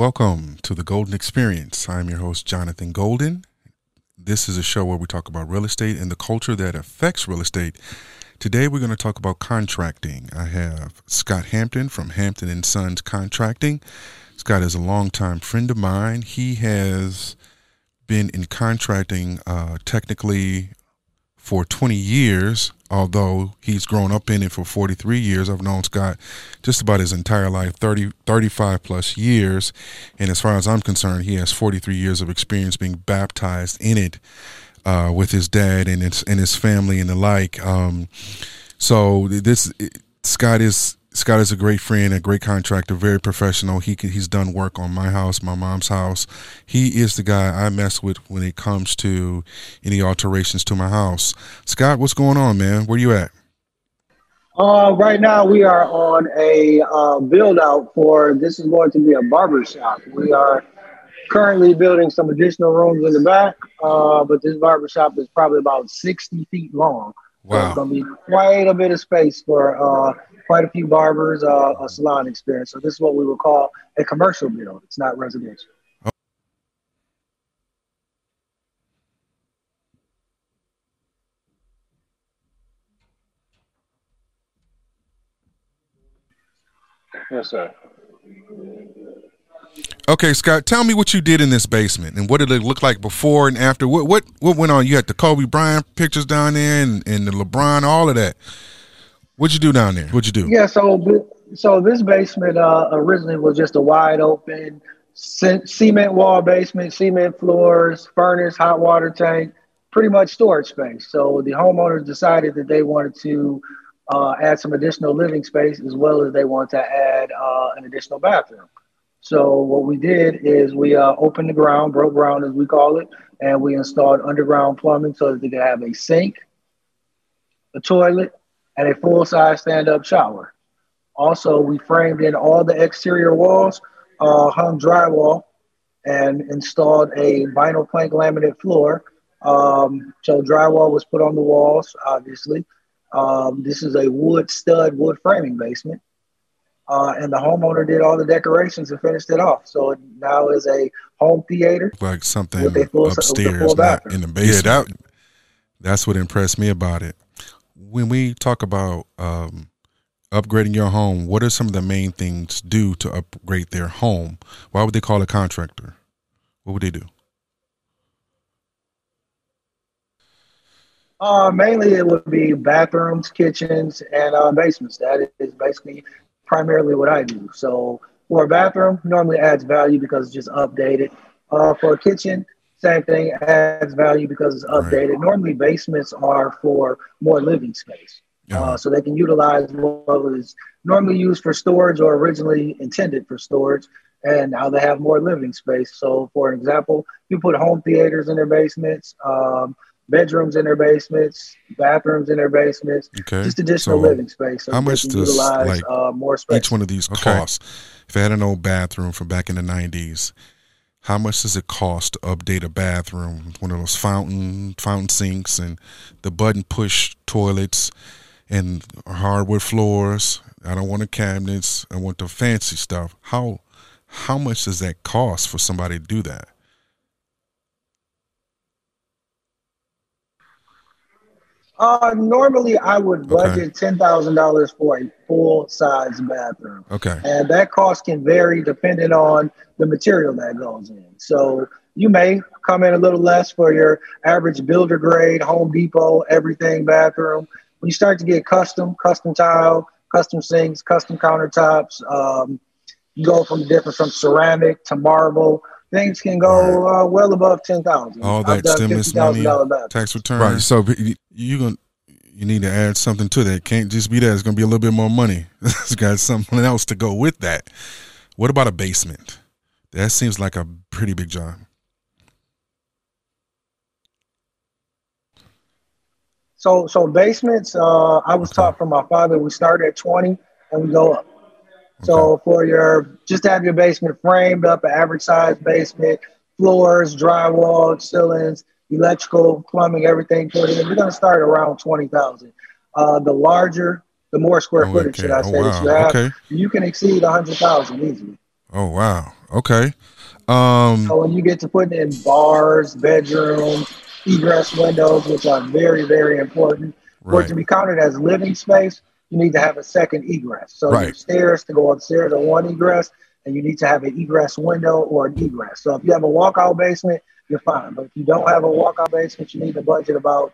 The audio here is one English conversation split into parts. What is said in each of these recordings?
Welcome to the Golden Experience. I'm your host, Jonathan Golden. This is a show where we talk about real estate and the culture that affects real estate. Today, we're going to talk about contracting. I have Scott Hampton from Hampton and Sons Contracting. Scott is a longtime friend of mine. He has been in contracting uh, technically for 20 years, although he's grown up in it for 43 years. I've known Scott just about his entire life, 30, 35 plus years. And as far as I'm concerned, he has 43 years of experience being baptized in it uh, with his dad and his, and his family and the like. Um, so this, Scott is Scott is a great friend, a great contractor, very professional. He he's done work on my house, my mom's house. He is the guy I mess with when it comes to any alterations to my house. Scott, what's going on, man? Where are you at? Uh, right now we are on a uh, build out for this is going to be a barber shop. We are currently building some additional rooms in the back, uh, but this barber shop is probably about 60 feet long. Wow. So it's going to be quite a bit of space for uh, quite a few barbers, uh, a salon experience. So this is what we would call a commercial build. It's not residential. Yes, sir. Okay, Scott, tell me what you did in this basement and what did it look like before and after. What what what went on? You had the Kobe Bryant pictures down there and, and the LeBron, all of that. What'd you do down there? What'd you do? Yeah, so so this basement uh, originally was just a wide open cement wall basement, cement floors, furnace, hot water tank, pretty much storage space. So the homeowners decided that they wanted to uh, add some additional living space as well as they wanted to add uh, an additional bathroom. So what we did is we uh, opened the ground, broke ground as we call it, and we installed underground plumbing so that they could have a sink, a toilet, and a full size stand up shower. Also, we framed in all the exterior walls, uh, hung drywall, and installed a vinyl plank laminate floor. Um, so, drywall was put on the walls, obviously. Um, this is a wood stud, wood framing basement. Uh, and the homeowner did all the decorations and finished it off. So it now is a home theater, like something full, upstairs, not in the basement. Yeah, that, that's what impressed me about it when we talk about um, upgrading your home, what are some of the main things do to upgrade their home? Why would they call a contractor? What would they do? Uh, mainly, it would be bathrooms, kitchens, and uh, basements. That is basically primarily what I do. So, for a bathroom, normally adds value because it's just updated. Uh, for a kitchen, same thing adds value because it's updated. Right. Normally, basements are for more living space. Uh, so they can utilize what was normally used for storage or originally intended for storage, and now they have more living space. So, for example, you put home theaters in their basements, um, bedrooms in their basements, bathrooms in their basements, okay. just additional so living space. So how much does like uh, more space. each one of these okay. cost? If I had an old bathroom from back in the '90s, how much does it cost to update a bathroom? One of those fountain fountain sinks and the button push toilets and hardwood floors. I don't want the cabinets. I want the fancy stuff. How how much does that cost for somebody to do that? Uh, normally I would budget okay. ten thousand dollars for a full size bathroom. Okay. And that cost can vary depending on the material that goes in. So you may come in a little less for your average builder grade, Home Depot, everything bathroom. When you start to get custom, custom tile, custom sinks, custom countertops, um, you go from different from ceramic to marble. Things can go uh, well above ten thousand. All that stimulus money, tax return. Right. So you gonna you need to add something to that. It can't just be that. It's gonna be a little bit more money. it's got something else to go with that. What about a basement? That seems like a pretty big job. So so basements, uh, I was okay. taught from my father. We start at twenty and we go up. So okay. for your just have your basement framed up, an average size basement, floors, drywall, ceilings, electrical, plumbing, everything put in. Going to start around twenty thousand. Uh, the larger, the more square oh, footage, okay. should I say, oh, wow. that you have, okay. you can exceed a hundred thousand easily. Oh wow! Okay. Um, so when you get to putting in bars, bedrooms, egress windows, which are very, very important, right. for it to be counted as living space, you need to have a second egress. So right. stairs to go upstairs or one egress, and you need to have an egress window or an egress. So if you have a walkout basement, you're fine. But if you don't have a walkout basement, you need to budget about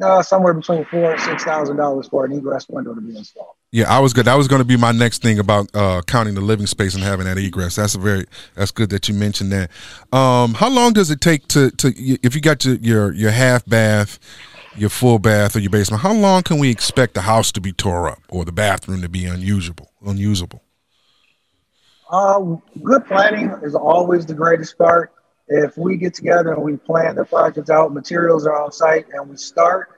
uh, somewhere between four and six thousand dollars for an egress window to be installed. Yeah, I was good. That was going to be my next thing about uh, counting the living space and having that egress. That's a very that's good that you mentioned that. Um, how long does it take to to if you got your your, your half bath, your full bath, or your basement? How long can we expect the house to be tore up or the bathroom to be unusable? Unusable. Uh, good planning is always the greatest part if we get together and we plan the project out, materials are on site, and we start,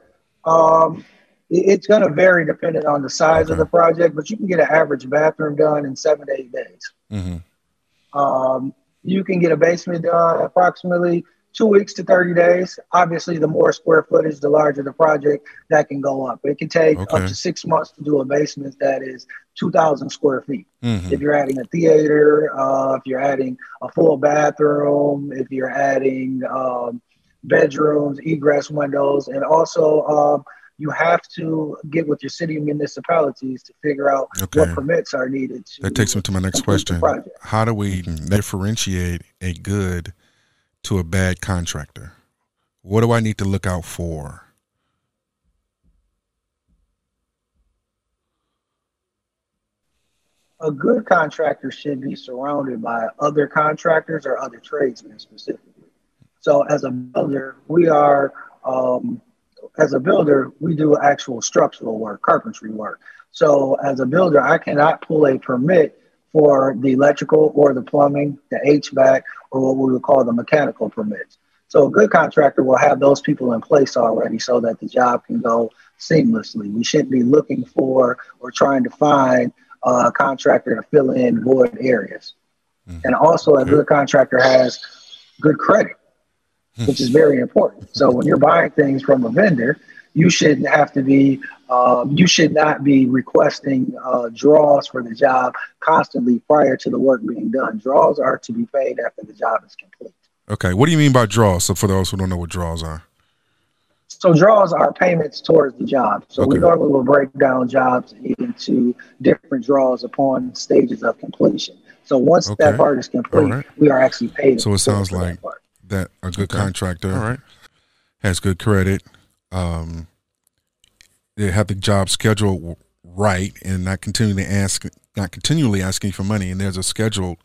um, it's going to vary depending on the size okay. of the project, but you can get an average bathroom done in seven to eight days. Mm-hmm. Um, you can get a basement done approximately two weeks to 30 days. Obviously, the more square footage, the larger the project, that can go up. It can take okay. up to six months to do a basement that is 2,000 square feet. Mm-hmm. If you're adding a theater, uh, if you're adding a full bathroom, if you're adding um, bedrooms, egress windows, and also um, you have to get with your city municipalities to figure out okay. what permits are needed. that takes me to my next question. How do we differentiate a good to a bad contractor? What do I need to look out for? A good contractor should be surrounded by other contractors or other tradesmen specifically. So, as a builder, we are, um, as a builder, we do actual structural work, carpentry work. So, as a builder, I cannot pull a permit for the electrical or the plumbing, the HVAC, or what we would call the mechanical permits. So a good contractor will have those people in place already so that the job can go seamlessly. We shouldn't be looking for or trying to find a contractor to fill in void areas. Mm-hmm. And also a good contractor has good credit, which is very important. So when you're buying things from a vendor, you shouldn't have to be um, you should not be requesting uh, draws for the job constantly prior to the work being done. Draws are to be paid after the job is complete. Okay, what do you mean by draws? So for those who don't know what draws are. So draws are payments towards the job. So okay. we normally will break down jobs into different draws upon stages of completion. So once okay. that part is complete, right. we are actually paid. So it sounds like that, that, a good okay. contractor right. has good credit, um, they have the job scheduled right and not continually ask not continually asking for money. And there's a schedule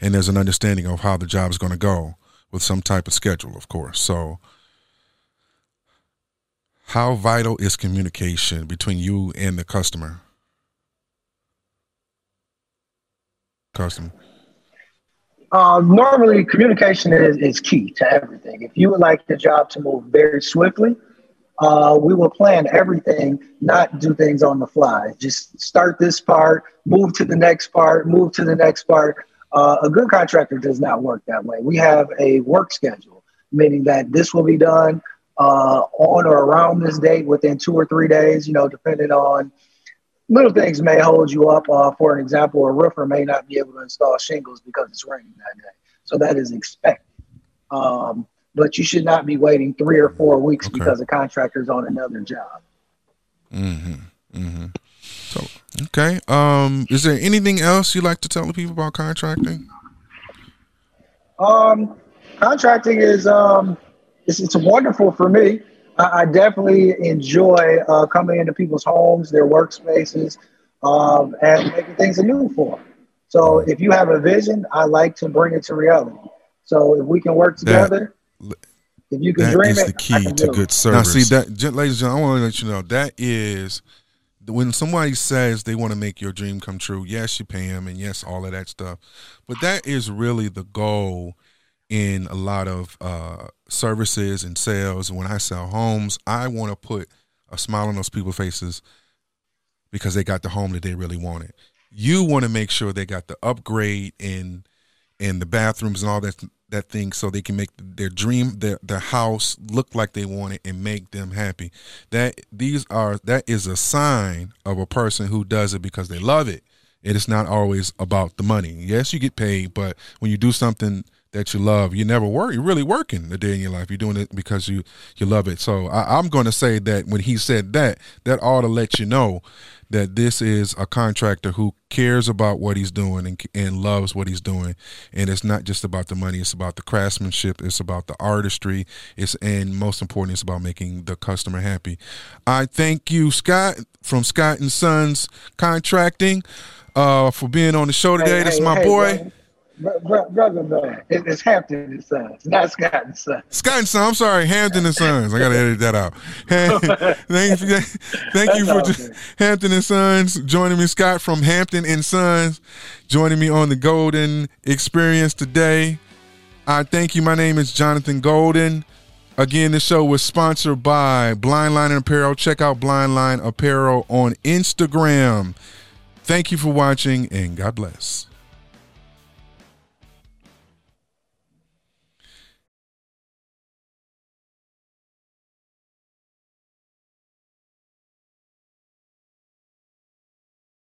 and there's an understanding of how the job is going to go with some type of schedule of course. So how vital is communication between you and the customer? Customer. Uh, normally communication is, is key to everything. If you would like the job to move very swiftly uh, we will plan everything, not do things on the fly. Just start this part, move to the next part, move to the next part. Uh, a good contractor does not work that way. We have a work schedule, meaning that this will be done uh, on or around this date within two or three days, you know, depending on little things may hold you up. Uh, for an example, a roofer may not be able to install shingles because it's raining that day. So that is expected. Um, but you should not be waiting three or four weeks okay. because the contractor's on another job. Mm-hmm. Mm-hmm. So okay. Um, is there anything else you like to tell the people about contracting? Um, contracting is um, it's, it's wonderful for me. I, I definitely enjoy uh, coming into people's homes, their workspaces, um, and making things anew for them. So if you have a vision, I like to bring it to reality. So if we can work together, if you can that dream is the key to good service. Now, see that, ladies and gentlemen, I want to let you know that is when somebody says they want to make your dream come true. Yes, you pay them, and yes, all of that stuff. But that is really the goal in a lot of uh, services and sales. And when I sell homes, I want to put a smile on those people's faces because they got the home that they really wanted. You want to make sure they got the upgrade in in the bathrooms and all that that thing so they can make their dream their their house look like they want it and make them happy that these are that is a sign of a person who does it because they love it it is not always about the money. Yes, you get paid, but when you do something that you love, you never work. You're really working a day in your life. You're doing it because you you love it. So I, I'm going to say that when he said that, that ought to let you know that this is a contractor who cares about what he's doing and, and loves what he's doing and it's not just about the money it's about the craftsmanship it's about the artistry it's and most important it's about making the customer happy i thank you scott from scott and sons contracting uh, for being on the show today hey, that's hey, my hey, boy brother man, it's Hampton and Sons, not Scott and Sons. Scott and Sons. I'm sorry, Hampton and Sons. I gotta edit that out. thank you, thank you for just, Hampton and Sons joining me. Scott from Hampton and Sons joining me on the Golden Experience today. I thank you. My name is Jonathan Golden. Again, this show was sponsored by Blind Line Apparel. Check out Blind Line Apparel on Instagram. Thank you for watching, and God bless.